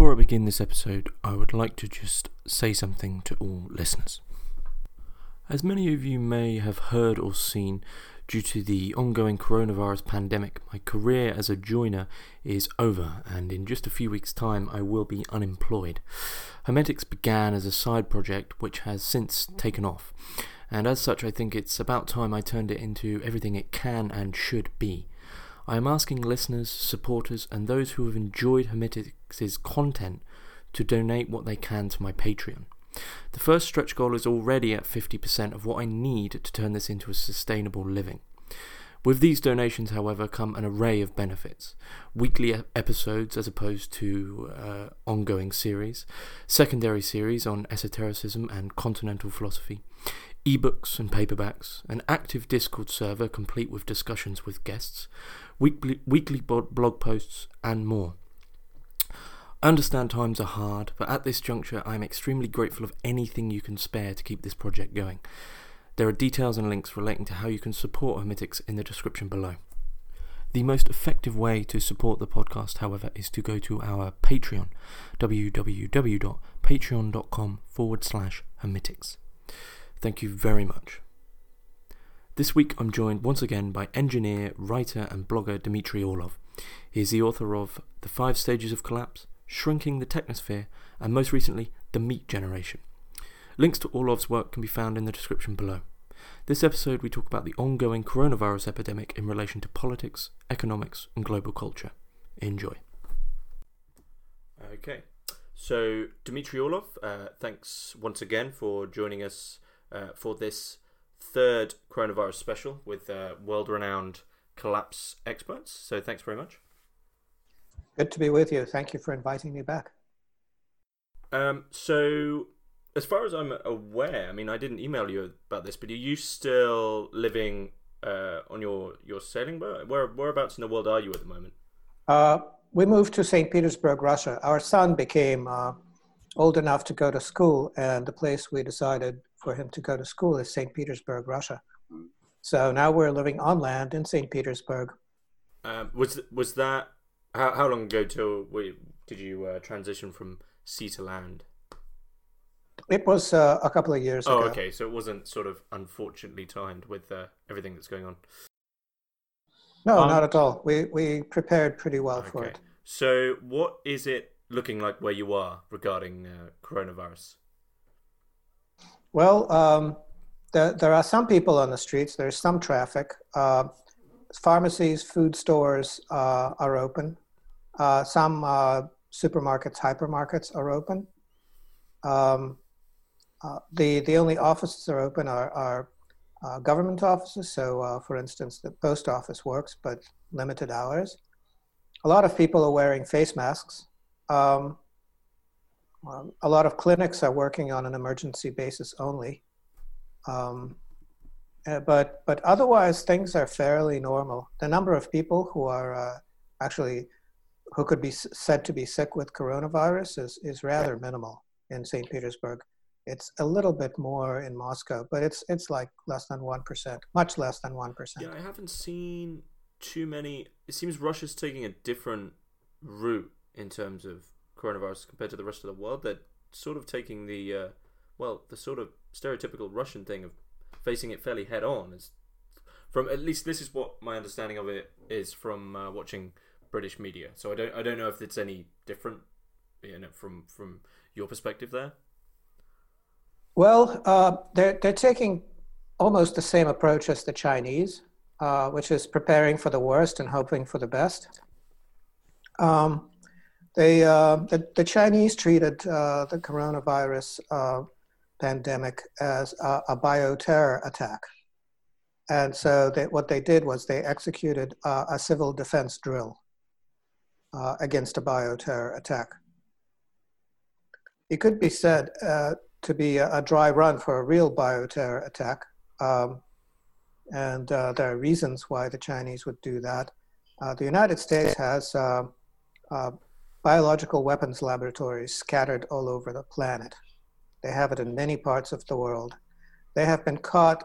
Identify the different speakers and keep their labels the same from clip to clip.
Speaker 1: Before I begin this episode, I would like to just say something to all listeners. As many of you may have heard or seen, due to the ongoing coronavirus pandemic, my career as a joiner is over, and in just a few weeks' time, I will be unemployed. Hermitix began as a side project which has since taken off, and as such, I think it's about time I turned it into everything it can and should be. I am asking listeners, supporters, and those who have enjoyed Hermitix' content to donate what they can to my Patreon. The first stretch goal is already at 50% of what I need to turn this into a sustainable living. With these donations, however, come an array of benefits weekly episodes as opposed to uh, ongoing series, secondary series on esotericism and continental philosophy, ebooks and paperbacks, an active Discord server complete with discussions with guests, weekly, weekly blog posts, and more. Understand times are hard, but at this juncture I am extremely grateful of anything you can spare to keep this project going. There are details and links relating to how you can support Hermitix in the description below. The most effective way to support the podcast, however, is to go to our Patreon, www.patreon.com forward slash Hermitix. Thank you very much. This week I'm joined once again by engineer, writer, and blogger Dmitry Orlov. He is the author of The Five Stages of Collapse, Shrinking the Technosphere, and most recently, The Meat Generation. Links to Orlov's work can be found in the description below. This episode, we talk about the ongoing coronavirus epidemic in relation to politics, economics, and global culture. Enjoy. Okay, so Dmitry Orlov, uh, thanks once again for joining us uh, for this third coronavirus special with uh, world renowned collapse experts. So thanks very much.
Speaker 2: Good to be with you. Thank you for inviting me back.
Speaker 1: Um, so, as far as I'm aware, I mean, I didn't email you about this, but are you still living uh, on your, your sailing boat? Where, whereabouts in the world are you at the moment?
Speaker 2: Uh, we moved to St. Petersburg, Russia. Our son became uh, old enough to go to school, and the place we decided for him to go to school is St. Petersburg, Russia. So now we're living on land in St. Petersburg.
Speaker 1: Um, was was that how how long ago till we, did you uh, transition from sea to land?
Speaker 2: It was uh, a couple of years
Speaker 1: oh,
Speaker 2: ago.
Speaker 1: okay. So it wasn't sort of unfortunately timed with uh, everything that's going on.
Speaker 2: No, um, not at all. We we prepared pretty well okay. for it.
Speaker 1: So, what is it looking like where you are regarding uh, coronavirus?
Speaker 2: Well, um, the, there are some people on the streets. There's some traffic. Pharmacies, food stores uh, are open. Uh, some uh, supermarkets, hypermarkets are open. Um, uh, the the only offices are open are, are uh, government offices. So, for instance, the post office works, but limited hours. A lot of people are wearing face masks. Um, um, a lot of clinics are working on an emergency basis only. Um, uh, but but otherwise things are fairly normal. The number of people who are uh, actually who could be said to be sick with coronavirus is is rather minimal in St. Petersburg. It's a little bit more in Moscow, but it's it's like less than one percent, much less than one percent.
Speaker 1: Yeah, I haven't seen too many. It seems Russia's taking a different route in terms of coronavirus compared to the rest of the world. They're sort of taking the uh, well, the sort of stereotypical Russian thing of facing it fairly head on. As from at least this is what my understanding of it is from uh, watching British media. So I don't I don't know if it's any different, you know, from from your perspective there.
Speaker 2: Well, uh, they're they're taking almost the same approach as the Chinese, uh, which is preparing for the worst and hoping for the best. Um, they, uh, the, the Chinese treated uh, the coronavirus uh, pandemic as a, a bioterror attack. And so they, what they did was they executed uh, a civil defense drill uh, against a bioterror attack. It could be said uh, to be a, a, dry run for a real bioterror attack. Um, and there are reasons why the Chinese would do that. the United States has biological weapons laboratories scattered all over the planet. They have it in many parts of the world. They have been caught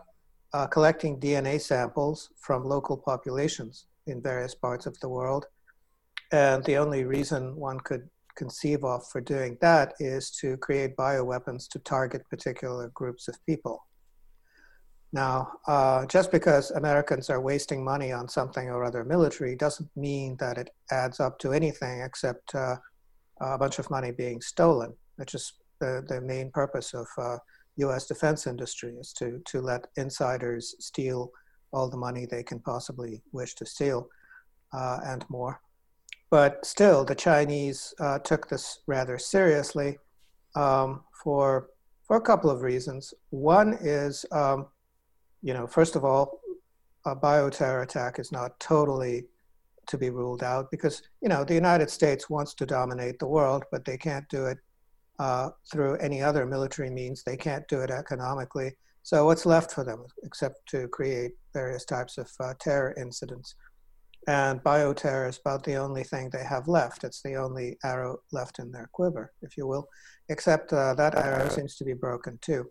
Speaker 2: uh, collecting DNA samples from local populations in various parts of the world. And the only reason one could conceive of for doing that is to create bioweapons to target particular groups of people. Now, uh, just because Americans are wasting money on something or other military doesn't mean that it adds up to anything except uh, a bunch of money being stolen, which is the, the main purpose of uh, U.S. defense industry is to, to let insiders steal all the money they can possibly wish to steal uh, and more. But still, the Chinese uh, took this rather seriously um, for, for a couple of reasons. One is um, you know, first of all, a bioterror attack is not totally to be ruled out because, you know, the United States wants to dominate the world, but they can't do it uh, through any other military means. They can't do it economically. So what's left for them except to create various types of uh, terror incidents? And bioterror is about the only thing they have left. It's the only arrow left in their quiver, if you will, except uh, that arrow seems to be broken too.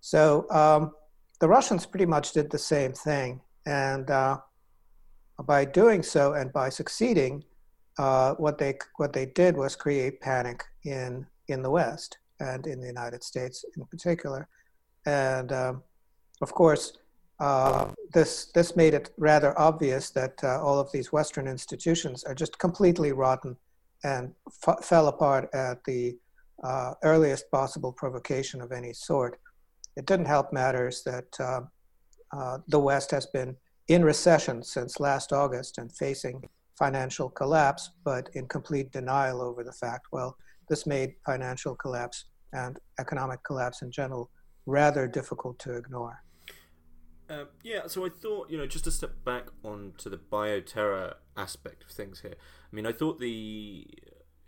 Speaker 2: So um, the Russians pretty much did the same thing. And uh, by doing so and by succeeding, uh, what they what they did was create panic in in the West and in the United States in particular, and um, of course uh, this this made it rather obvious that uh, all of these Western institutions are just completely rotten and f- fell apart at the uh, earliest possible provocation of any sort. It didn't help matters that uh, uh, the West has been in recession since last August and facing financial collapse, but in complete denial over the fact, well, this made financial collapse and economic collapse in general rather difficult to ignore.
Speaker 1: Uh, yeah, so I thought, you know, just to step back onto the bioterror aspect of things here. I mean, I thought the,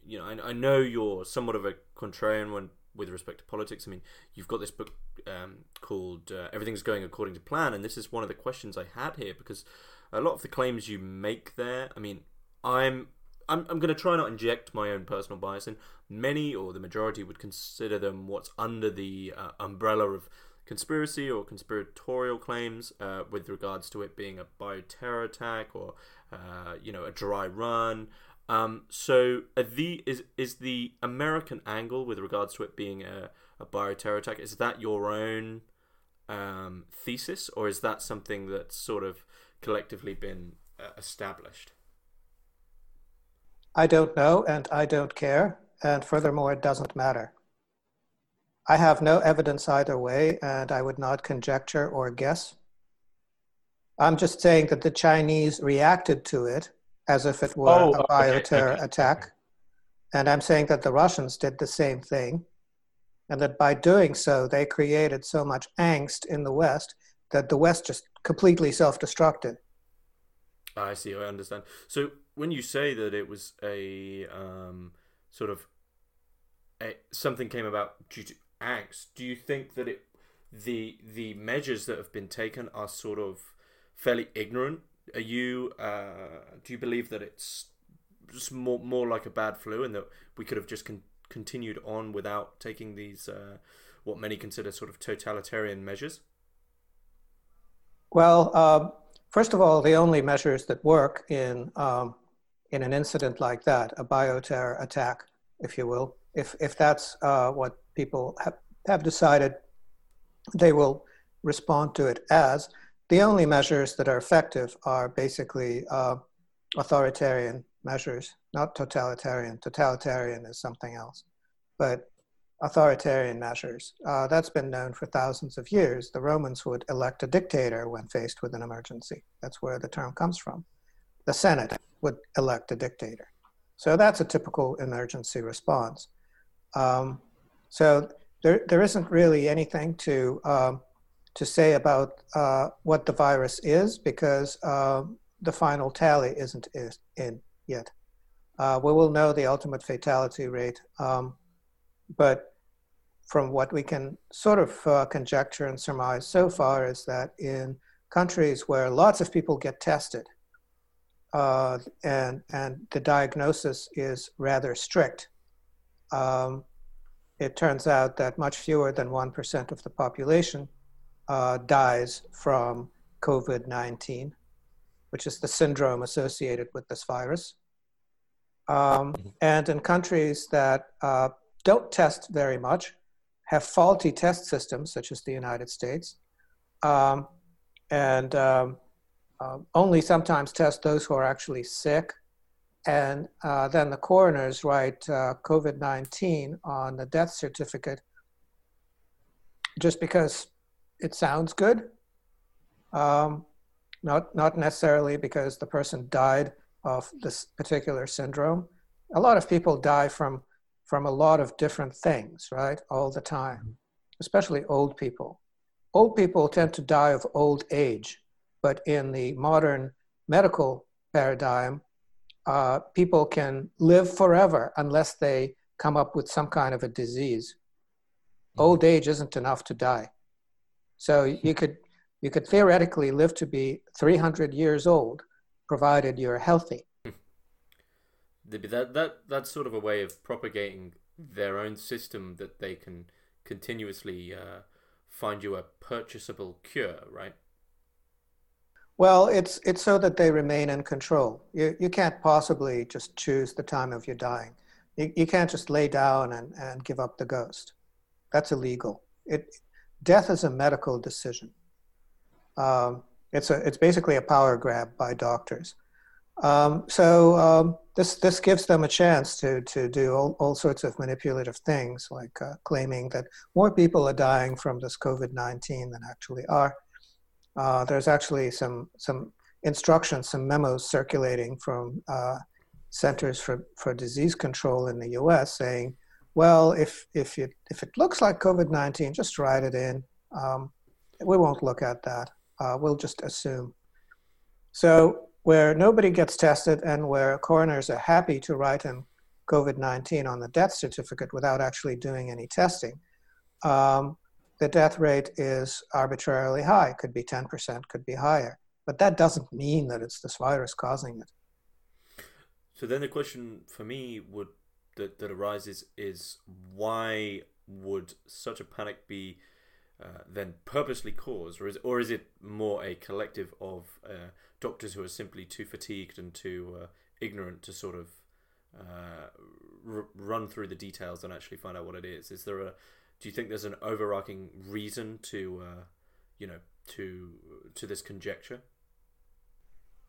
Speaker 1: you know, I, I know you're somewhat of a contrarian when with respect to politics. I mean, you've got this book um, called uh, Everything's Going According to Plan, and this is one of the questions I had here because a lot of the claims you make there, I mean, I'm. I'm, I'm going to try not inject my own personal bias in. Many or the majority would consider them what's under the uh, umbrella of conspiracy or conspiratorial claims uh, with regards to it being a bioterror attack or uh, you know a dry run um, so the is is the American angle with regards to it being a, a bioterror attack is that your own um, thesis or is that something that's sort of collectively been uh, established?
Speaker 2: I don't know and I don't care, and furthermore, it doesn't matter. I have no evidence either way, and I would not conjecture or guess. I'm just saying that the Chinese reacted to it as if it were oh, a bioterror okay. attack. And I'm saying that the Russians did the same thing, and that by doing so, they created so much angst in the West that the West just completely self destructed.
Speaker 1: I see, I understand. So when you say that it was a um, sort of a, something came about due to angst, do you think that it the the measures that have been taken are sort of fairly ignorant are you uh, do you believe that it's just more more like a bad flu and that we could have just con- continued on without taking these uh, what many consider sort of totalitarian measures?
Speaker 2: Well, uh, first of all, the only measures that work in um, in an incident like that, a bioterror attack, if you will, if if that's uh, what people have, have decided they will respond to it as, the only measures that are effective are basically uh, authoritarian measures, not totalitarian. Totalitarian is something else, but authoritarian measures. Uh, that's been known for thousands of years. The Romans would elect a dictator when faced with an emergency. That's where the term comes from. The Senate would elect a dictator. So that's a typical emergency response. Um, so there, there isn't really anything to um, to say about uh, what the virus is because uh, the final tally isn't in yet. Uh, we will know the ultimate fatality rate, um, but from what we can sort of uh, conjecture and surmise so far is that in countries where lots of people get tested uh, and, and the diagnosis is rather strict, um, it turns out that much fewer than 1% of the population uh, dies from COVID 19, which is the syndrome associated with this virus. Um, mm-hmm. and in countries that uh, don't test very much, have faulty test systems, such as the United States, um, and um, uh, only sometimes test those who are actually sick. And uh, then the coroners write uh, COVID 19 on the death certificate just because it sounds good. Um, not, not necessarily because the person died of this particular syndrome. A lot of people die from, from a lot of different things, right, all the time, especially old people. Old people tend to die of old age, but in the modern medical paradigm, uh, people can live forever unless they come up with some kind of a disease. Old mm-hmm. age isn't enough to die. So you could, you could theoretically live to be 300 years old, provided you're healthy.
Speaker 1: That, that, that's sort of a way of propagating their own system that they can continuously uh, find you a purchasable cure, right?
Speaker 2: Well, it's it's so that they remain in control. You you can't possibly just choose the time of your dying. You, you can't just lay down and, and give up the ghost. That's illegal. It death is a medical decision. Um, it's a it's basically a power grab by doctors. Um, so um, this this gives them a chance to to do all, all sorts of manipulative things, like uh, claiming that more people are dying from this COVID nineteen than actually are. Uh, there's actually some some instructions, some memos circulating from uh, Centers for, for Disease Control in the U.S. saying, well, if if it if it looks like COVID nineteen, just write it in. Um, we won't look at that. Uh, we'll just assume. So where nobody gets tested and where coroners are happy to write in COVID 19 on the death certificate without actually doing any testing, um, the death rate is arbitrarily high. Could be 10%, could be higher. But that doesn't mean that it's this virus causing it.
Speaker 1: So then the question for me would that, that arises is why would such a panic be uh, then purposely caused, or is or is it more a collective of uh, doctors who are simply too fatigued and too uh, ignorant to sort of uh, r- run through the details and actually find out what it is? Is there a do you think there's an overarching reason to uh, you know to to this conjecture?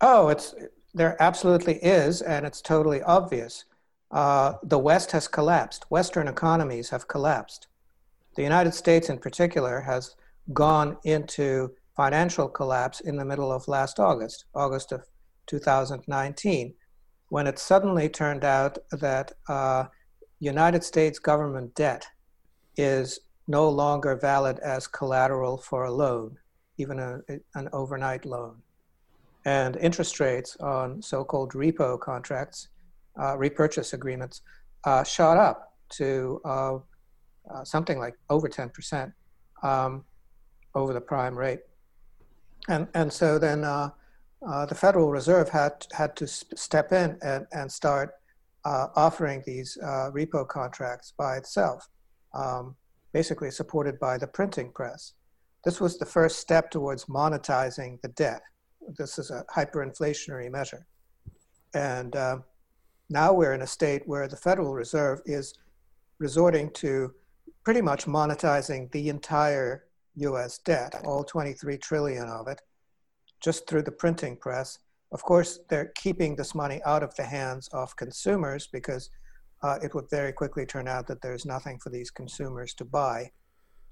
Speaker 2: Oh, it's there absolutely is, and it's totally obvious. The West has collapsed. Western economies have collapsed. The United States, in particular, has gone into financial collapse in the middle of last August, August of 2019, when it suddenly turned out that uh, United States government debt is no longer valid as collateral for a loan, even a, an overnight loan. And interest rates on so called repo contracts, uh, repurchase agreements, uh, shot up to uh, something like over 10% um, over the prime rate. And, and so then uh, uh, the Federal Reserve had, had to step in and, and start uh, offering these uh, repo contracts by itself, um, basically supported by the printing press. This was the first step towards monetizing the debt. This is a hyperinflationary measure. And uh, now we're in a state where the Federal Reserve is resorting to pretty much monetizing the entire US debt, all 23 trillion of it, just through the printing press. Of course, they're keeping this money out of the hands of consumers because uh, it would very quickly turn out that there's nothing for these consumers to buy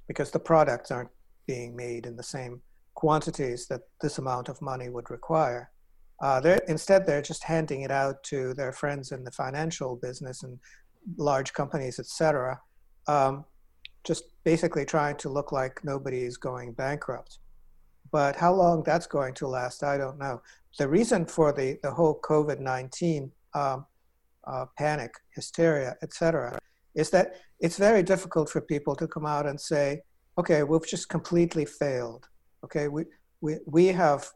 Speaker 2: because the products aren't being made in the same quantities that this amount of money would require. Uh, they're, instead, they're just handing it out to their friends in the financial business and large companies, et cetera, um, just basically trying to look like nobody is going bankrupt. But how long that's going to last, I don't know. The reason for the, the whole COVID 19 um, uh, panic, hysteria, etc., is that it's very difficult for people to come out and say, okay, we've just completely failed. Okay, we, we, we have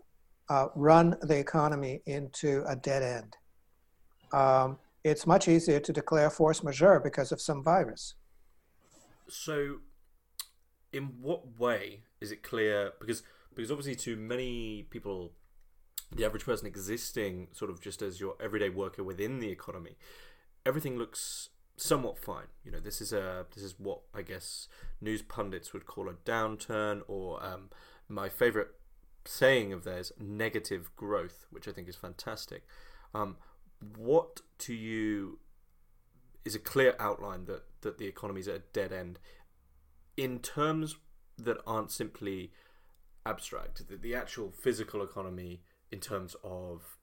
Speaker 2: uh, run the economy into a dead end. Um, it's much easier to declare force majeure because of some virus.
Speaker 1: So, in what way is it clear? Because because obviously, to many people the average person existing sort of just as your everyday worker within the economy, everything looks somewhat fine. You know, this is a this is what I guess news pundits would call a downturn, or um, my favorite saying of theirs, negative growth, which I think is fantastic. Um, what to you is a clear outline that that the economy is at a dead end in terms that aren't simply abstract. The, the actual physical economy, in terms of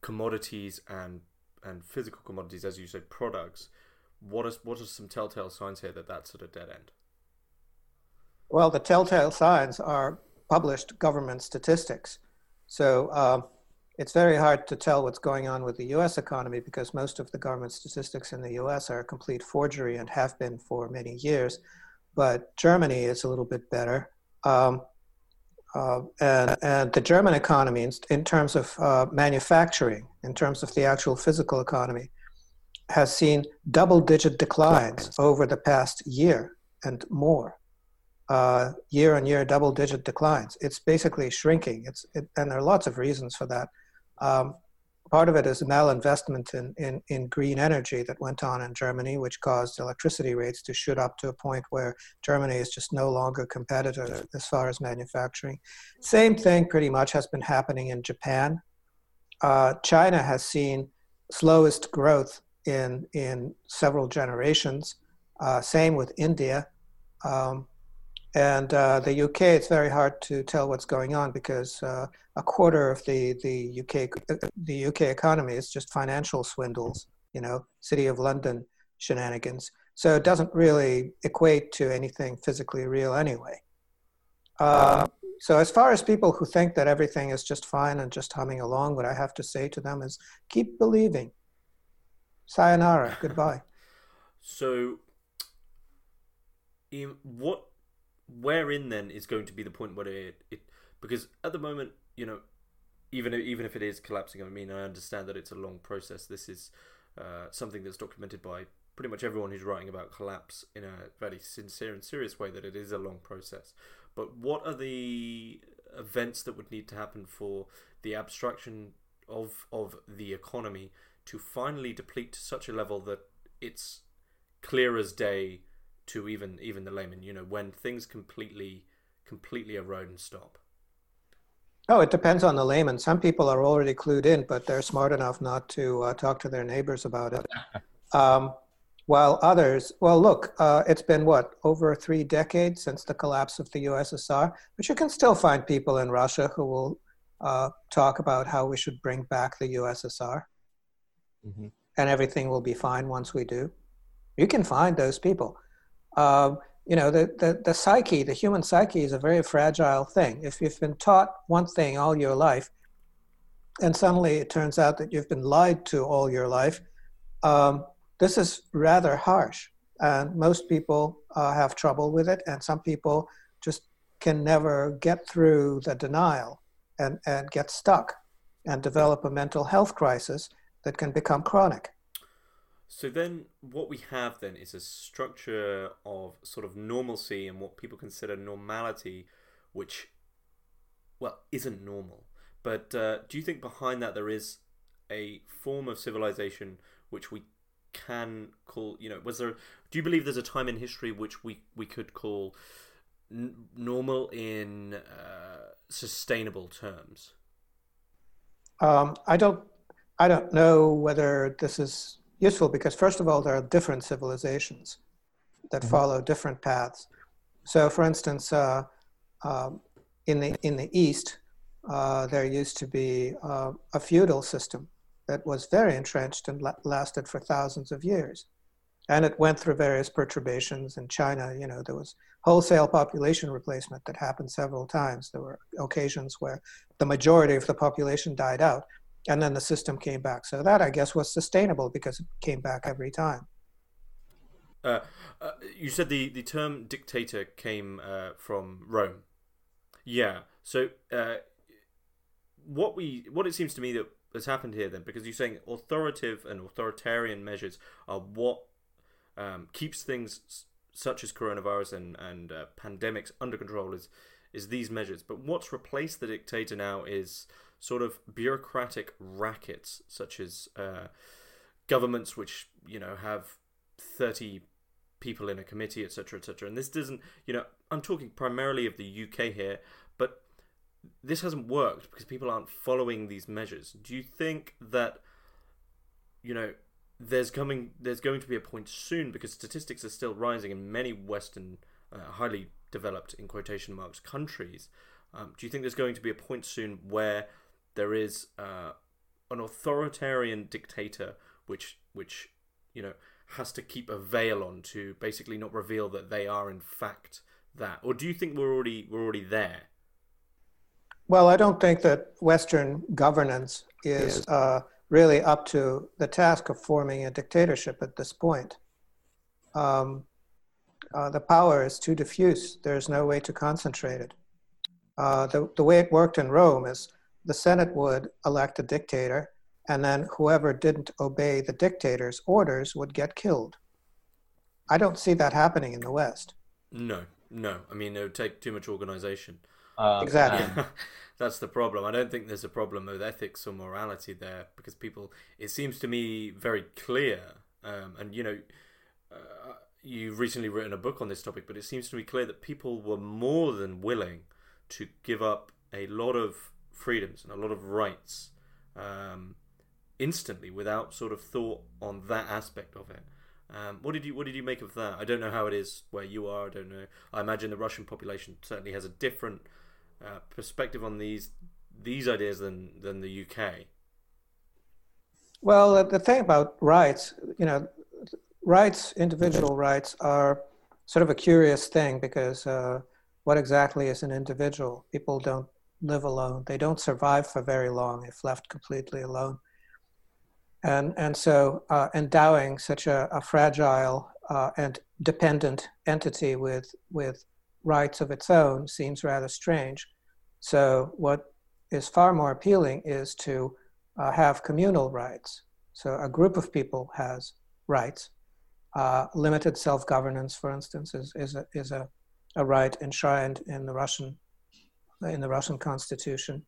Speaker 1: commodities and and physical commodities, as you said, products what is what are some telltale signs here that that's at a dead end?
Speaker 2: Well, the telltale signs are published government statistics. So uh, it's very hard to tell what's going on with the U.S. economy because most of the government statistics in the U.S. are a complete forgery and have been for many years. But Germany is a little bit better. Um, uh, and, and the German economy, in, in terms of uh, manufacturing, in terms of the actual physical economy, has seen double digit declines over the past year and more. Uh, year on year, double digit declines. It's basically shrinking. It's, it, and there are lots of reasons for that. Um, part of it is malinvestment in, in, in green energy that went on in Germany, which caused electricity rates to shoot up to a point where Germany is just no longer competitive as far as manufacturing. Same thing pretty much has been happening in Japan. Uh, China has seen slowest growth in in several generations. Uh, same with India. Um, and uh, the UK, it's very hard to tell what's going on because uh, a quarter of the, the UK the UK economy is just financial swindles, you know, City of London shenanigans. So it doesn't really equate to anything physically real anyway. Uh, so as far as people who think that everything is just fine and just humming along, what I have to say to them is keep believing. Sayonara. Goodbye.
Speaker 1: So, in what, wherein then is going to be the point where it, it, because at the moment, you know, even even if it is collapsing, I mean, I understand that it's a long process. This is uh, something that's documented by pretty much everyone who's writing about collapse in a very sincere and serious way that it is a long process. But what are the events that would need to happen for the abstraction of of the economy to finally deplete to such a level that it's clear as day to even even the layman. You know, when things completely completely erode and stop.
Speaker 2: Oh, it depends on the layman. Some people are already clued in, but they're smart enough not to uh, talk to their neighbors about it. Um, while others, well, look, uh, it's been what, over three decades since the collapse of the USSR, but you can still find people in Russia who will uh, talk about how we should bring back the USSR mm-hmm. and everything will be fine once we do. You can find those people. Um, you know, the, the, the psyche, the human psyche is a very fragile thing. If you've been taught one thing all your life, and suddenly it turns out that you've been lied to all your life, um, this is rather harsh. And most people uh, have trouble with it, and some people just can never get through the denial and, and get stuck and develop a mental health crisis that can become chronic.
Speaker 1: So then, what we have then is a structure of sort of normalcy and what people consider normality, which, well, isn't normal. But uh, do you think behind that there is a form of civilization which we can call, you know, was there? Do you believe there's a time in history which we we could call n- normal in uh, sustainable terms?
Speaker 2: Um, I don't I don't know whether this is useful because, first of all, there are different civilizations that mm-hmm. follow different paths. So, for instance, uh, um, in the in the East, uh, there used to be uh, a feudal system that was very entrenched and la- lasted for thousands of years, and it went through various perturbations. In China, you know, there was wholesale population replacement that happened several times. There were occasions where the majority of the population died out, and then the system came back. So that I guess was sustainable because it came back every time.
Speaker 1: Uh, uh, you said the, the term dictator came uh, from Rome. Yeah. So uh, what we what it seems to me that has happened here then, because you're saying authoritative and authoritarian measures are what um, keeps things such as coronavirus and and uh, pandemics under control is is these measures. But what's replaced the dictator now is sort of bureaucratic rackets, such as uh, governments which you know have thirty people in a committee, etc., etc. And this doesn't, you know, I'm talking primarily of the UK here, but this hasn't worked because people aren't following these measures. Do you think that, you know, there's coming, there's going to be a point soon because statistics are still rising in many Western, uh, highly developed in quotation marks countries. Um, do you think there's going to be a point soon where there is uh, an authoritarian dictator which which you know has to keep a veil on to basically not reveal that they are in fact that, or do you think we're already we're already there?
Speaker 2: Well, I don't think that Western governance is uh, really up to the task of forming a dictatorship at this point. Um, uh, the power is too diffuse. There's no way to concentrate it. Uh, the, the way it worked in Rome is the Senate would elect a dictator, and then whoever didn't obey the dictator's orders would get killed. I don't see that happening in the West.
Speaker 1: No, no. I mean, it would take too much organization.
Speaker 2: Uh, exactly.
Speaker 1: That's the problem. I don't think there's a problem with ethics or morality there because people, it seems to me very clear. Um, and, you know, uh, you've recently written a book on this topic, but it seems to me clear that people were more than willing to give up a lot of freedoms and a lot of rights um, instantly without sort of thought on that aspect of it. Um, what did you what did you make of that? I don't know how it is where you are. I don't know. I imagine the Russian population certainly has a different uh, perspective on these these ideas than than the UK.
Speaker 2: Well, the thing about rights, you know, rights, individual rights, are sort of a curious thing because uh, what exactly is an individual? People don't live alone. They don't survive for very long if left completely alone. And, and so uh, endowing such a, a fragile uh, and dependent entity with, with rights of its own seems rather strange. So what is far more appealing is to uh, have communal rights. So a group of people has rights. Uh, limited self-governance, for instance, is, is, a, is a, a right enshrined in the Russian in the Russian constitution.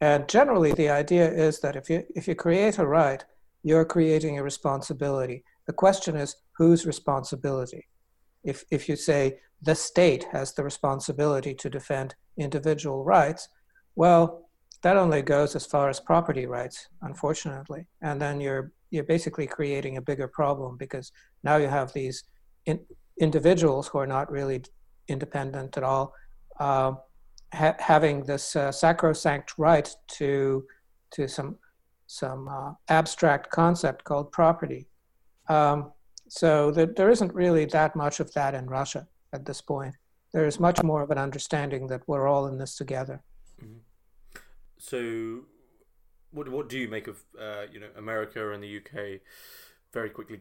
Speaker 2: And generally, the idea is that if you if you create a right, you're creating a responsibility. The question is whose responsibility? If, if you say the state has the responsibility to defend individual rights, well, that only goes as far as property rights, unfortunately. And then you're, you're basically creating a bigger problem because now you have these in, individuals who are not really independent at all, uh, ha- having this uh, sacrosanct right to, to some some uh, abstract concept called property. Um, so there isn't really that much of that in Russia at this point. There is much more of an understanding that we're all in this together. Mm-hmm.
Speaker 1: So, what what do you make of uh, you know America and the UK very quickly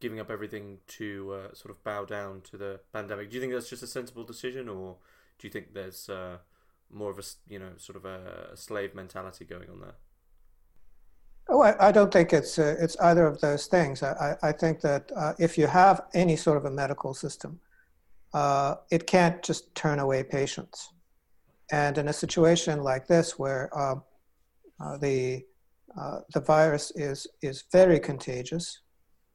Speaker 1: giving up everything to uh, sort of bow down to the pandemic? Do you think that's just a sensible decision, or do you think there's uh, more of a you know sort of a, slave mentality going on there?
Speaker 2: Oh, I, I, don't think it's uh, it's either of those things. I, I think that uh, if you have any sort of a medical system, uh, it can't just turn away patients. And in a situation like this, where um, uh, the uh, the virus is is very contagious,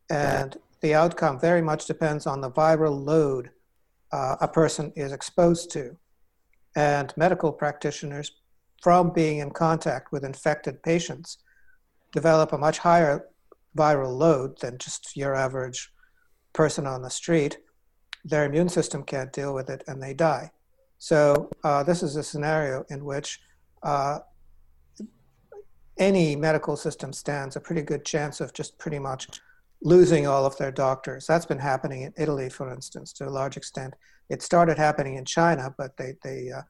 Speaker 2: and the outcome very much depends on the viral load uh, a person is exposed to, and medical practitioners, from being in contact with infected patients develop a much higher viral load than just your average person on the street, their immune system can't deal with it and they die. So, uh, this is a scenario in which uh, any medical system stands a pretty good chance of just pretty much losing all of their doctors. That's been happening in Italy, for instance, to a large extent. It started happening in China, but they they uh,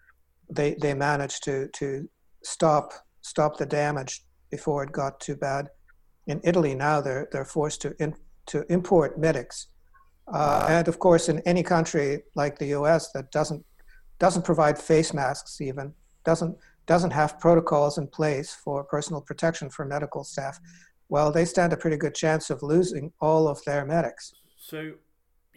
Speaker 2: they they managed to to stop stop the damage before it got too bad. In Italy now, they're they're forced to in, to import medics, uh, and of course, in any country like the U.S. that doesn't doesn't provide face masks, even doesn't doesn't have protocols in place for personal protection for medical staff, well, they stand a pretty good chance of losing all of their medics.
Speaker 1: So,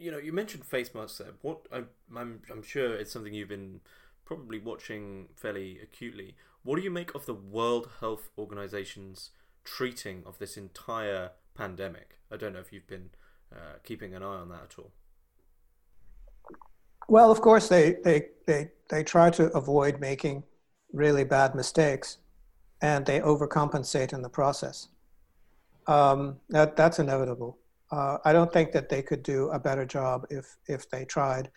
Speaker 1: you know, you mentioned face masks there. What I'm, I'm, I'm sure it's something you've been probably watching fairly acutely. What do you make of the World Health Organization's treating of this entire pandemic? I don't know if you've been uh, keeping an eye on that at all.
Speaker 2: Well, of course, they, they, they, they try to avoid making really bad mistakes and they overcompensate in the process. Um, that, that's inevitable. Uh, I don't think that they could do a better job if, if they tried.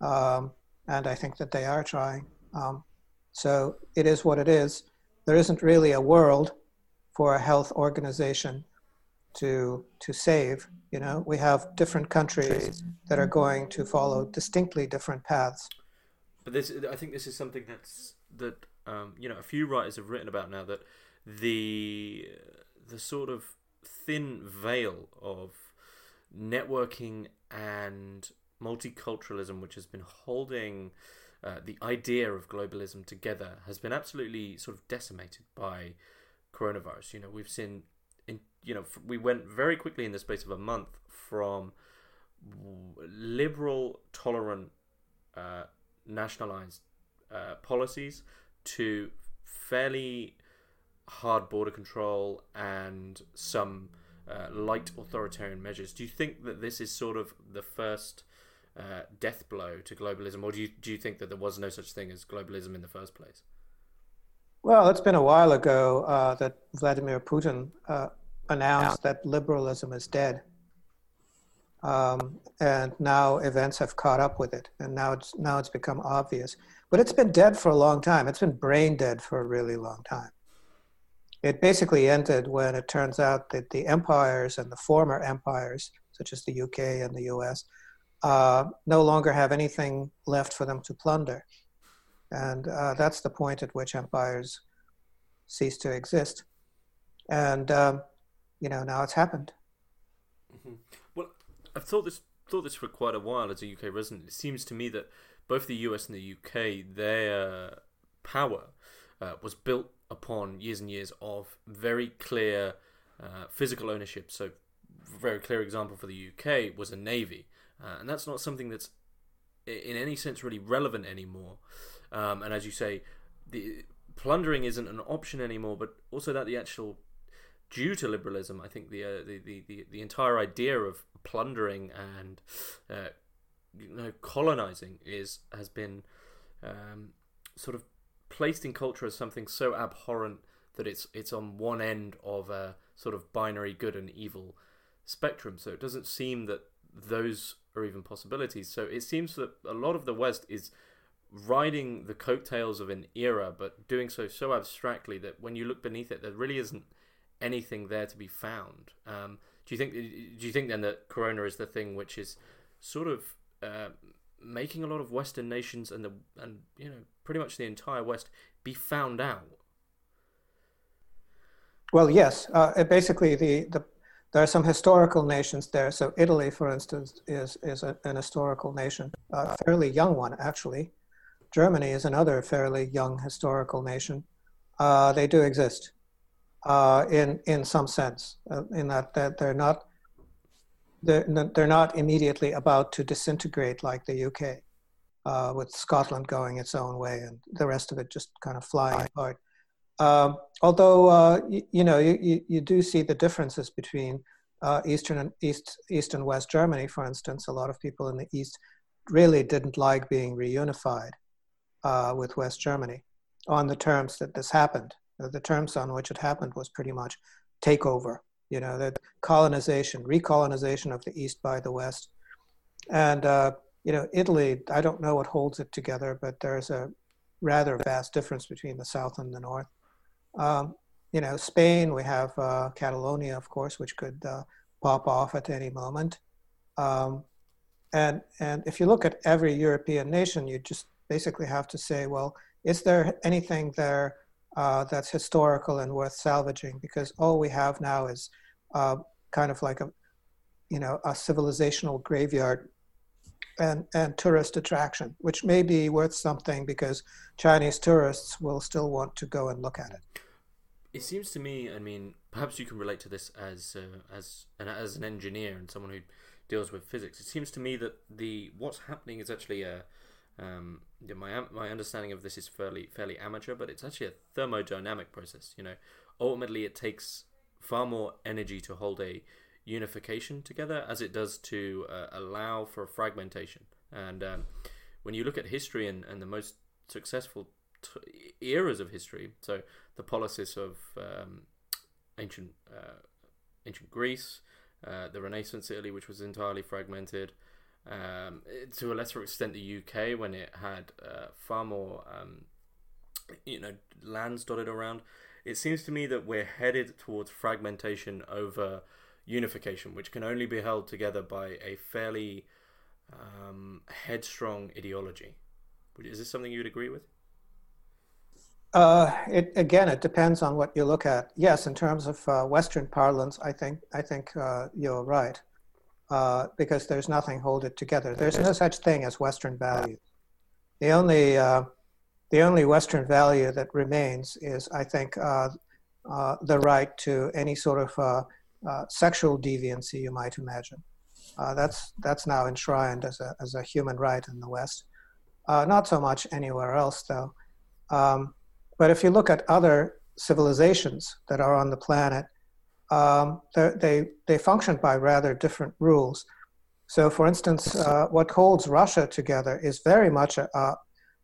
Speaker 2: Um, and I think that they are trying. Um, so it is what it is. There isn't really a world for a health organization to to save. You know, we have different countries that are going to follow distinctly different paths.
Speaker 1: But this, I think, this is something that's that um, you know a few writers have written about now that the the sort of thin veil of networking and multiculturalism, which has been holding uh, the idea of globalism together, has been absolutely sort of decimated by coronavirus. You know, we've seen, in you know, we went very quickly in the space of a month from liberal, tolerant, uh, nationalized uh, policies to fairly hard border control and some uh, light authoritarian measures. Do you think that this is sort of the first uh, death blow to globalism, or do you do you think that there was no such thing as globalism in the first place?
Speaker 2: Well, it's been a while ago uh, that Vladimir Putin uh, announced yeah. that liberalism is dead. Um, and now events have caught up with it, and now it's now it's become obvious. But it's been dead for a long time. It's been brain dead for a really long time. It basically ended when it turns out that the empires and the former empires, such as the UK and the US, uh, no longer have anything left for them to plunder. And uh, that's the point at which empires cease to exist. And, um, you know, now it's happened.
Speaker 1: Mm-hmm. Well, I've thought this thought this for quite a while as a UK resident. It seems to me that both the US and the UK, their power uh, was built upon years and years of very clear uh, physical ownership. So, very clear example for the UK was a navy, uh, and that's not something that's in any sense really relevant anymore. Um, and as you say, the plundering isn't an option anymore, but also that the actual due to liberalism, I think the uh, the, the, the the entire idea of plundering and uh, you know colonizing is has been um, sort of placed in culture as something so abhorrent that it's it's on one end of a sort of binary good and evil spectrum. So it doesn't seem that those are even possibilities. So it seems that a lot of the West is riding the coattails of an era, but doing so so abstractly that when you look beneath it, there really isn't anything there to be found. Um, do you think? Do you think then that Corona is the thing which is sort of uh, making a lot of Western nations and the and you know pretty much the entire West be found out?
Speaker 2: Well, yes. Uh, basically, the, the there are some historical nations there. So Italy, for instance, is is a, an historical nation, a fairly young one actually. Germany is another fairly young historical nation. Uh, they do exist uh, in in some sense, uh, in that, that they're not they're, they're not immediately about to disintegrate like the UK, uh, with Scotland going its own way and the rest of it just kind of flying apart. Um, although uh, you, you, know you, you, you, do see the differences between uh, eastern and east east and west Germany, for instance. A lot of people in the east really didn't like being reunified uh, with West Germany on the terms that this happened. The terms on which it happened was pretty much takeover you know, the colonization, recolonization of the East by the West. And, uh, you know, Italy, I don't know what holds it together, but there's a rather vast difference between the South and the North. Um, you know, Spain, we have uh, Catalonia, of course, which could uh, pop off at any moment. Um, and, and if you look at every European nation, you just basically have to say, well, is there anything there uh, that's historical and worth salvaging because all we have now is uh, kind of like a you know a civilizational graveyard and and tourist attraction which may be worth something because chinese tourists will still want to go and look at it
Speaker 1: it seems to me i mean perhaps you can relate to this as uh, as an, as an engineer and someone who deals with physics it seems to me that the what's happening is actually a Um, my my understanding of this is fairly fairly amateur, but it's actually a thermodynamic process. You know, ultimately it takes far more energy to hold a unification together as it does to uh, allow for fragmentation. And um, when you look at history and, and the most successful t- eras of history, so the policies of um, ancient uh, ancient Greece, uh, the Renaissance Italy, which was entirely fragmented, um, to a lesser extent the UK when it had uh, far more um, you know lands dotted around. It seems to me that we're headed towards fragmentation over unification, which can only be held together by a fairly um, headstrong ideology. Is this something you would agree with?
Speaker 2: Uh, it, again, it depends on what you look at. Yes, in terms of uh, Western parlance, I think I think uh, you're right, uh, because there's nothing hold it together. There's no such thing as Western values. The only uh, the only Western value that remains is, I think, uh, the right to any sort of sexual deviancy you might imagine. that's that's now enshrined as a as a human right in the West. not so much anywhere else, though. Um, but if you look at other civilizations that are on the planet, um, they, they function by rather different rules. So, for instance, uh, what holds Russia together is very much a, a,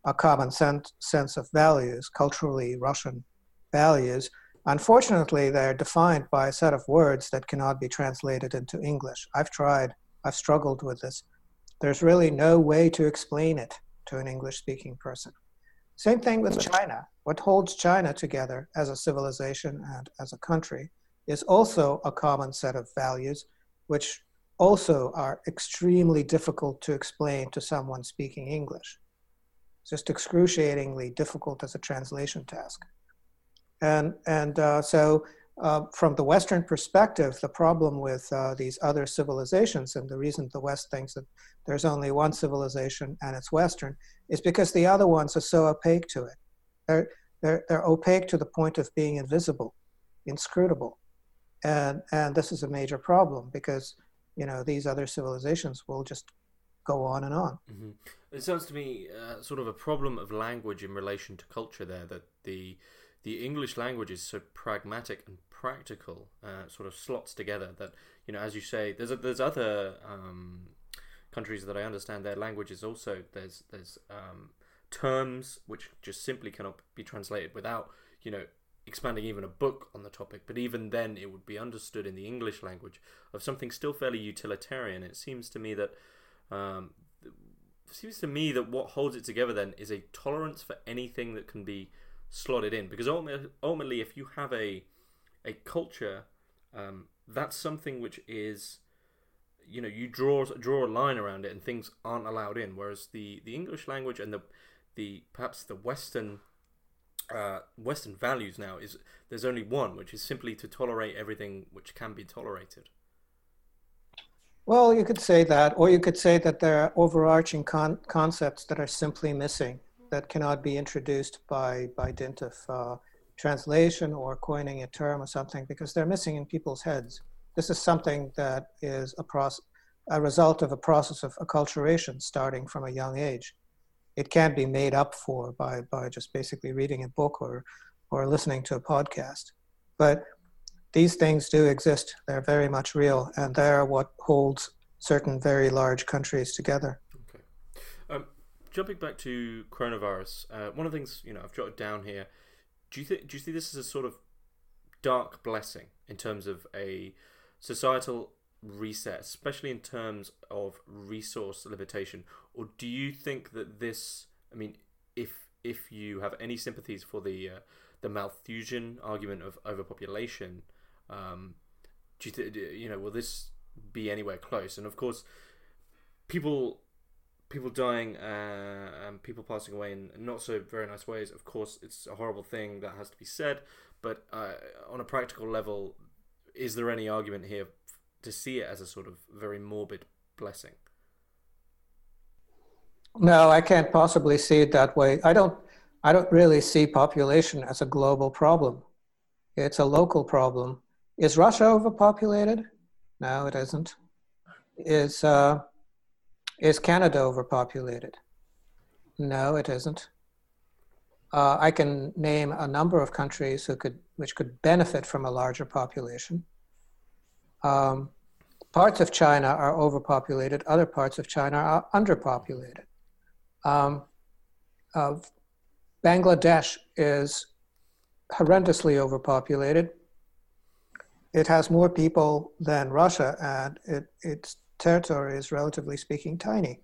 Speaker 2: a common sense, sense of values, culturally Russian values. Unfortunately, they're defined by a set of words that cannot be translated into English. I've tried, I've struggled with this. There's really no way to explain it to an English speaking person. Same thing with China. What holds China together as a civilization and as a country is also a common set of values, which also are extremely difficult to explain to someone speaking English. It's just excruciatingly difficult as a translation task. And, and uh, so uh, from the Western perspective, the problem with uh, these other civilizations and the reason the West thinks that there's only one civilization and it's Western is because the other ones are so opaque to it. They're, they're, they're opaque to the point of being invisible, inscrutable. And, and this is a major problem because, you know, these other civilizations will just go on and on.
Speaker 1: Mm-hmm. It sounds to me uh, sort of a problem of language in relation to culture there, that the the English language is so pragmatic and practical, uh, sort of slots together that you know, as you say, there's a, there's other um, countries that I understand their language is also there's there's um, terms which just simply cannot be translated without you know expanding even a book on the topic. But even then, it would be understood in the English language of something still fairly utilitarian. It seems to me that. Um, seems to me that what holds it together then is a tolerance for anything that can be slotted in. Because ultimately, ultimately if you have a a culture um, that's something which is you know you draw draw a line around it and things aren't allowed in. Whereas the the english language and the the perhaps the western uh, western values now is there's only one which is simply to tolerate everything which can be tolerated.
Speaker 2: Well you could say that or you could say that there are overarching con- concepts that are simply missing that cannot be introduced by, by dint of uh, translation or coining a term or something because they're missing in people's heads. This is something that is a, process, a result of a process of acculturation starting from a young age. It can't be made up for by, by just basically reading a book or, or listening to a podcast. But these things do exist. They're very much real, and they're what holds certain very large countries together
Speaker 1: jumping back to coronavirus, uh, one of the things you know I've jotted down here. Do you think do you see this as a sort of dark blessing in terms of a societal reset, especially in terms of resource limitation, or do you think that this? I mean, if if you have any sympathies for the uh, the Malthusian argument of overpopulation, um, do you th- you know will this be anywhere close? And of course, people people dying uh, and people passing away in not so very nice ways. Of course, it's a horrible thing that has to be said. But uh, on a practical level, is there any argument here to see it as a sort of very morbid blessing?
Speaker 2: No, I can't possibly see it that way. I don't. I don't really see population as a global problem. It's a local problem. Is Russia overpopulated? No, it isn't. Is uh, is Canada overpopulated? No, it isn't. Uh, I can name a number of countries who could, which could benefit from a larger population. Um, parts of China are overpopulated, other parts of China are underpopulated. Um, uh, Bangladesh is horrendously overpopulated. It has more people than Russia, and it, its territory is relatively speaking tiny.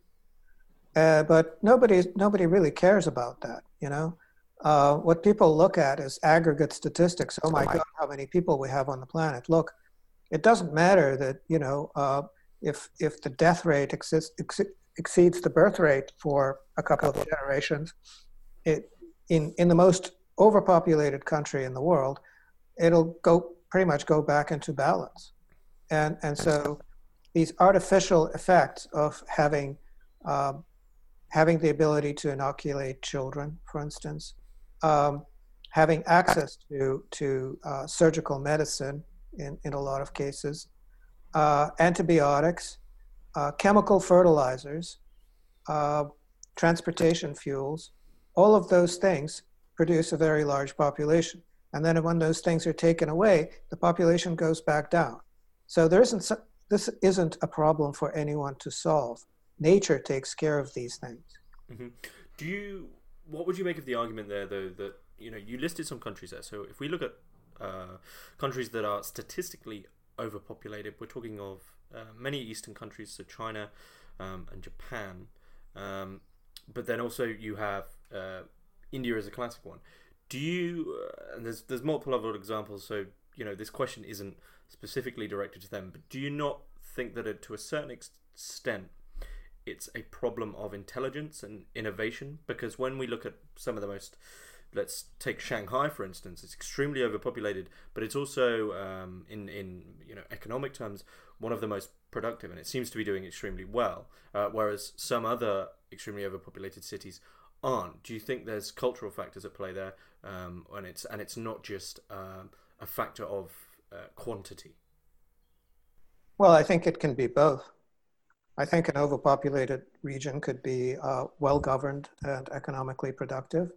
Speaker 2: Uh, but nobody nobody really cares about that. You know, uh, what people look at is aggregate statistics. Oh my God, how many people we have on the planet? Look, it doesn't matter that you know uh, if if the death rate exceeds, exceeds the birth rate for a couple of generations. It in in the most overpopulated country in the world, it'll go pretty much go back into balance, and and so these artificial effects of having um, having the ability to inoculate children, for instance, um, having access to to uh, surgical medicine in, in a lot of cases, uh, antibiotics, uh, chemical fertilizers, uh, transportation fuels, all of those things produce a very large population. And then when those things are taken away, the population goes back down. So there isn't this isn't a problem for anyone to solve. Nature takes care of these things.
Speaker 1: Mm-hmm. Do you? What would you make of the argument there, though, that you know you listed some countries there. So if we look at uh, countries that are statistically overpopulated. We're talking of uh, many Eastern countries, so China um, and Japan. Um, but then also you have uh, India as a classic one. Do you? Uh, and there's there's multiple other examples. So you know this question isn't specifically directed to them. But do you not think that it, to a certain extent it's a problem of intelligence and innovation? Because when we look at some of the most let's take Shanghai for instance. It's extremely overpopulated, but it's also um, in in you know economic terms one of the most productive, and it seems to be doing extremely well. Uh, whereas some other extremely overpopulated cities aren't. Do you think there's cultural factors at play there, um, and it's and it's not just um, a factor of uh, quantity?
Speaker 2: Well, I think it can be both. I think an overpopulated region could be uh, well governed and economically productive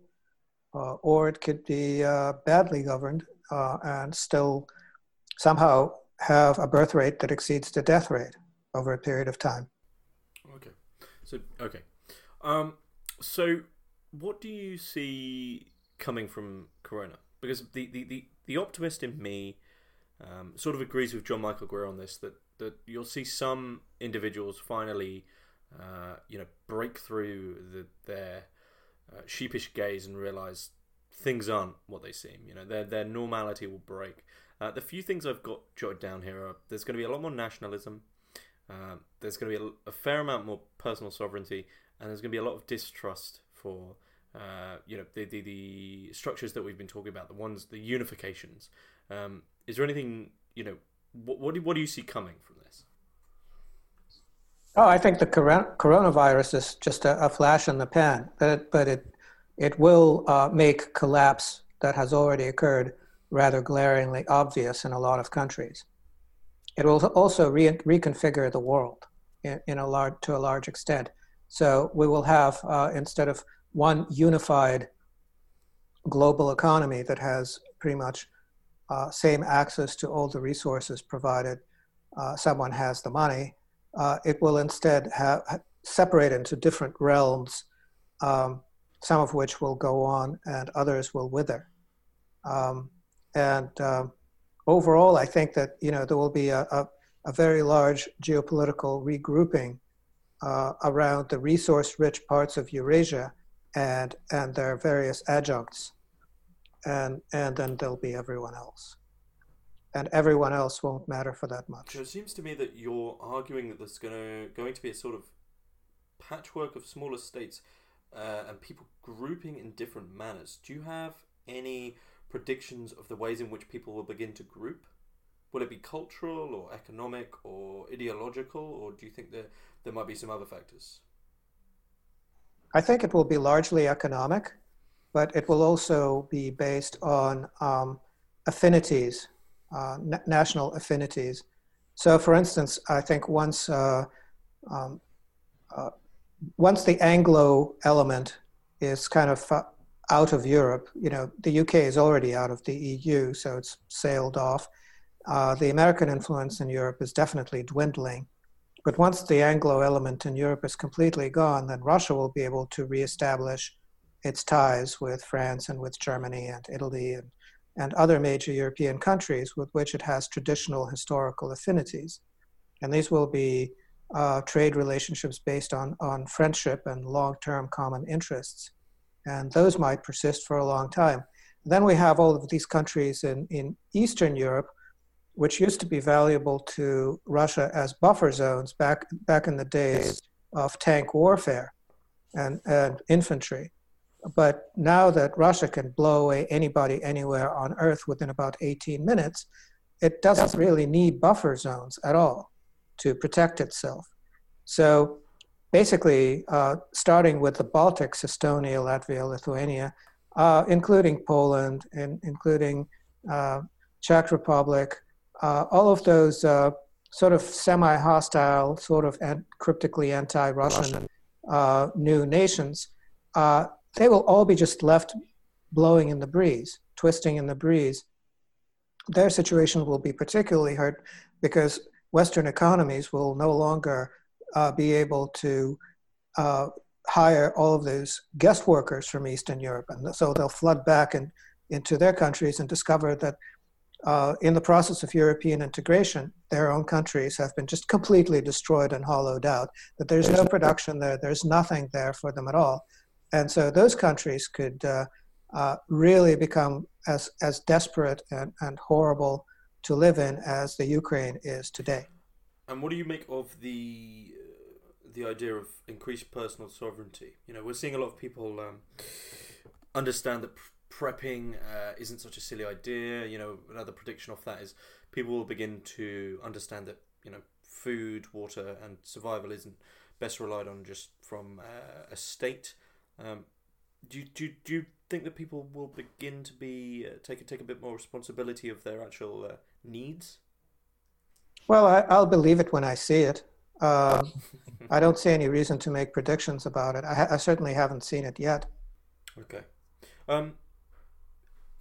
Speaker 2: uh, or it could be uh, badly governed uh, and still somehow have a birth rate that exceeds the death rate over a period of time.
Speaker 1: Okay. So, okay. Um, so, what do you see coming from Corona? Because the, the, the, the optimist in me um, sort of agrees with John Michael Greer on this that, that you'll see some individuals finally, uh, you know, break through the, their uh, sheepish gaze and realize things aren't what they seem. You know, their their normality will break. Uh, the few things I've got jotted down here are there's going to be a lot more nationalism. Uh, there's going to be a, a, fair amount more personal sovereignty, and there's going to be a lot of distrust for uh, you know the, the, the structures that we've been talking about, the ones the unifications. Um, is there anything you know? What what do, what do you see coming from this?
Speaker 2: Oh, I think the coronavirus is just a, a flash in the pan, but but it it will uh, make collapse that has already occurred rather glaringly obvious in a lot of countries. It will also re- reconfigure the world in, in, a large to a large extent. So we will have uh, instead of one unified global economy that has pretty much uh, same access to all the resources provided uh, someone has the money uh, it will instead have separate into different realms, um, some of which will go on and others will wither. Um, and um, overall, I think that you know there will be a, a, a very large geopolitical regrouping uh, around the resource-rich parts of Eurasia and and their various adjuncts, and and then there'll be everyone else and everyone else won't matter for that much.
Speaker 1: So it seems to me that you're arguing that there's going to going to be a sort of patchwork of smaller states uh, and people grouping in different manners. Do you have any predictions of the ways in which people will begin to group? Will it be cultural or economic or ideological, or do you think that there might be some other factors?
Speaker 2: I think it will be largely economic, but it will also be based on um, affinities uh, national affinities. So, for instance, I think once uh, um, uh, once the Anglo element is kind of uh, out of Europe, you know, the UK is already out of the EU, so it's sailed off. Uh, the American influence in Europe is definitely dwindling. But once the Anglo element in Europe is completely gone, then Russia will be able to reestablish its ties with France and with Germany and Italy and, and other major European countries with which it has traditional historical affinities. And these will be uh, trade relationships based on, on friendship and long term common interests. And those might persist for a long time. Then we have all of these countries in, in Eastern Europe, which used to be valuable to Russia as buffer zones back, back in the days of tank warfare and, and infantry. But now that Russia can blow away anybody anywhere on Earth within about 18 minutes, it doesn't really need buffer zones at all to protect itself. So basically, uh, starting with the Baltics, Estonia, Latvia, Lithuania, uh, including Poland, in, including uh, Czech Republic, uh, all of those uh, sort of semi-hostile, sort of an- cryptically anti-Russian uh, new nations, they will all be just left blowing in the breeze, twisting in the breeze. Their situation will be particularly hurt because Western economies will no longer uh, be able to uh, hire all of those guest workers from Eastern Europe. And so they'll flood back in, into their countries and discover that uh, in the process of European integration, their own countries have been just completely destroyed and hollowed out, that there's no production there, there's nothing there for them at all. And so those countries could uh, uh, really become as, as desperate and, and horrible to live in as the Ukraine is today.
Speaker 1: And what do you make of the the idea of increased personal sovereignty? You know, we're seeing a lot of people um, understand that prepping uh, isn't such a silly idea. You know, another prediction off that is people will begin to understand that you know food, water, and survival isn't best relied on just from uh, a state. Um, do you, do do you think that people will begin to be uh, take take a bit more responsibility of their actual uh, needs?
Speaker 2: Well, I, will believe it when I see it. Uh, I don't see any reason to make predictions about it. I, ha- I certainly haven't seen it yet.
Speaker 1: Okay. Um,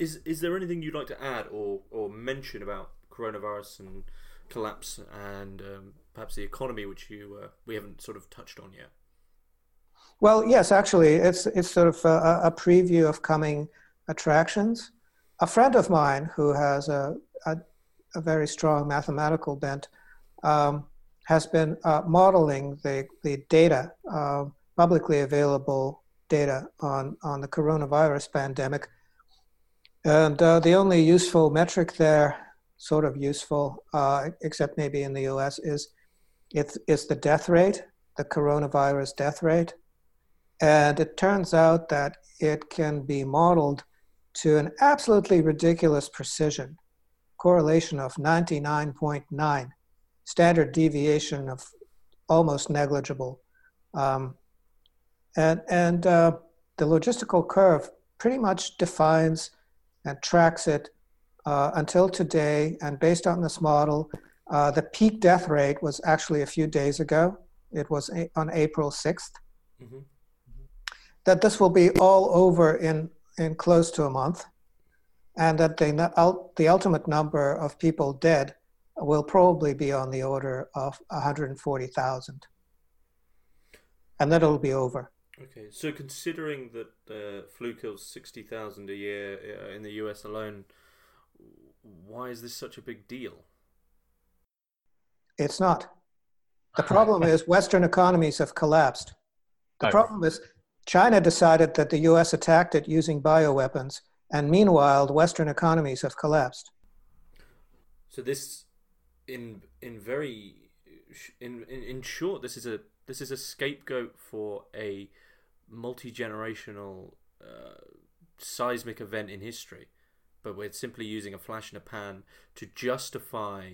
Speaker 1: is is there anything you'd like to add or or mention about coronavirus and collapse and um, perhaps the economy, which you uh, we haven't sort of touched on yet?
Speaker 2: Well, yes, actually, it's it's sort of a, a preview of coming attractions. A friend of mine who has a, a, a very strong mathematical bent um, has been uh, modeling the, the data, uh, publicly available data on, on the coronavirus pandemic. And uh, the only useful metric there, sort of useful, uh, except maybe in the US, is it's, it's the death rate, the coronavirus death rate. And it turns out that it can be modeled to an absolutely ridiculous precision, correlation of 99.9 standard deviation of almost negligible. Um, and and uh, the logistical curve pretty much defines and tracks it uh, until today. And based on this model, uh, the peak death rate was actually a few days ago. It was a- on April 6th. Mm-hmm. Mm-hmm. That this will be all over in, in close to a month, and that the, the ultimate number of people dead will probably be on the order of 140,000. And then it'll be over.
Speaker 1: Okay, so considering that the flu kills 60,000 a year uh, in the US alone, why is this such a big deal?
Speaker 2: It's not. The problem is Western economies have collapsed. The problem is China decided that the US attacked it using bioweapons, and meanwhile, the Western economies have collapsed.
Speaker 1: So this in in very in, in in short, this is a this is a scapegoat for a multi generational uh, seismic event in history, but we're simply using a flash in a pan to justify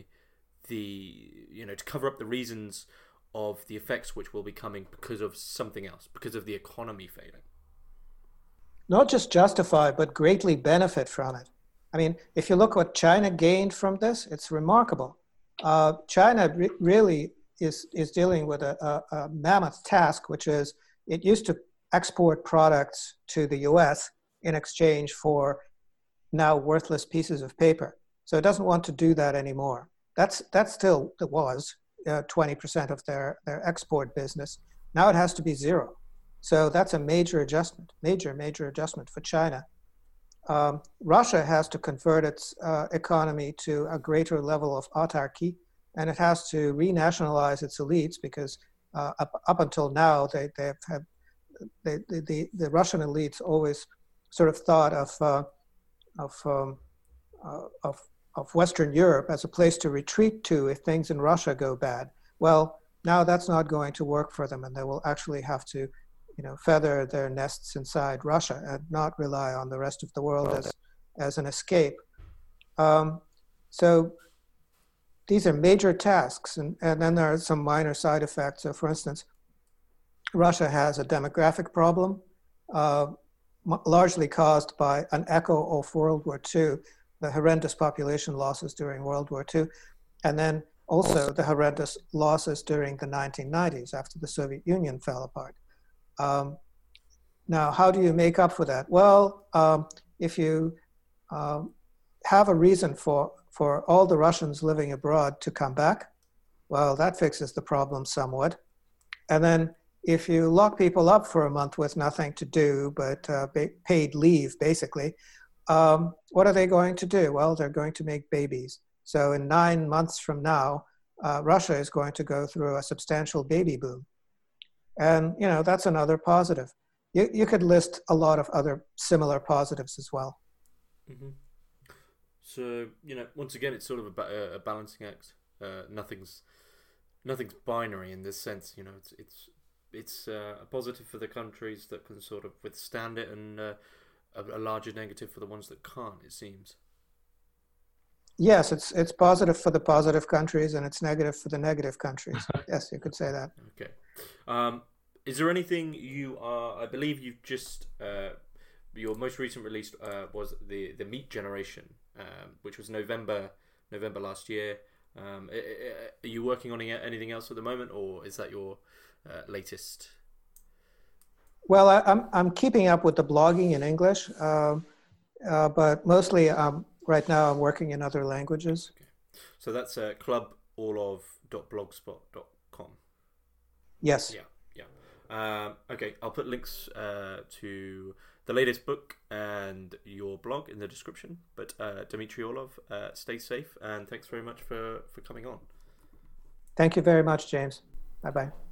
Speaker 1: the you know to cover up the reasons of the effects which will be coming because of something else, because of the economy failing.
Speaker 2: Not just justify, but greatly benefit from it. I mean, if you look what China gained from this, it's remarkable uh, China re- really is, is dealing with a, a, a, mammoth task, which is it used to export products to the US in exchange for now worthless pieces of paper. So it doesn't want to do that anymore. That's, that still was uh, 20% of their, their export business. Now it has to be zero. So that's a major adjustment, major, major adjustment for China. Um, Russia has to convert its uh, economy to a greater level of autarky, and it has to renationalize its elites because uh, up, up until now they, they have they, the, the Russian elites always sort of thought of, uh, of, um, uh, of, of Western Europe as a place to retreat to if things in Russia go bad. Well, now that's not going to work for them, and they will actually have to you know, feather their nests inside Russia and not rely on the rest of the world as, as an escape. Um, so these are major tasks, and, and then there are some minor side effects. So, for instance, Russia has a demographic problem, uh, largely caused by an echo of World War II, the horrendous population losses during World War II, and then also the horrendous losses during the 1990s after the Soviet Union fell apart. Um, now, how do you make up for that? Well, um, if you um, have a reason for, for all the Russians living abroad to come back, well, that fixes the problem somewhat. And then if you lock people up for a month with nothing to do but uh, paid leave, basically, um, what are they going to do? Well, they're going to make babies. So in nine months from now, uh, Russia is going to go through a substantial baby boom. And you know that's another positive. You, you could list a lot of other similar positives as well.
Speaker 1: Mm-hmm. So you know, once again, it's sort of a, a balancing act. Uh, nothing's nothing's binary in this sense. You know, it's it's it's uh, a positive for the countries that can sort of withstand it, and uh, a, a larger negative for the ones that can't. It seems.
Speaker 2: Yes, it's it's positive for the positive countries, and it's negative for the negative countries. yes, you could say that.
Speaker 1: Okay. Um, is there anything you are? I believe you've just uh, your most recent release uh, was the the Meat Generation, um, which was November November last year. Um, are you working on anything else at the moment, or is that your uh, latest?
Speaker 2: Well, I, am I'm, I'm keeping up with the blogging in English, um, uh, but mostly um, right now I'm working in other languages. Okay.
Speaker 1: So that's uh, cluborlov.blogspot.com.
Speaker 2: Yes.
Speaker 1: Yeah. Yeah. Um, okay, I'll put links uh, to the latest book and your blog in the description. But uh, Dmitry Orlov, uh, stay safe and thanks very much for, for coming on.
Speaker 2: Thank you very much, James. Bye bye.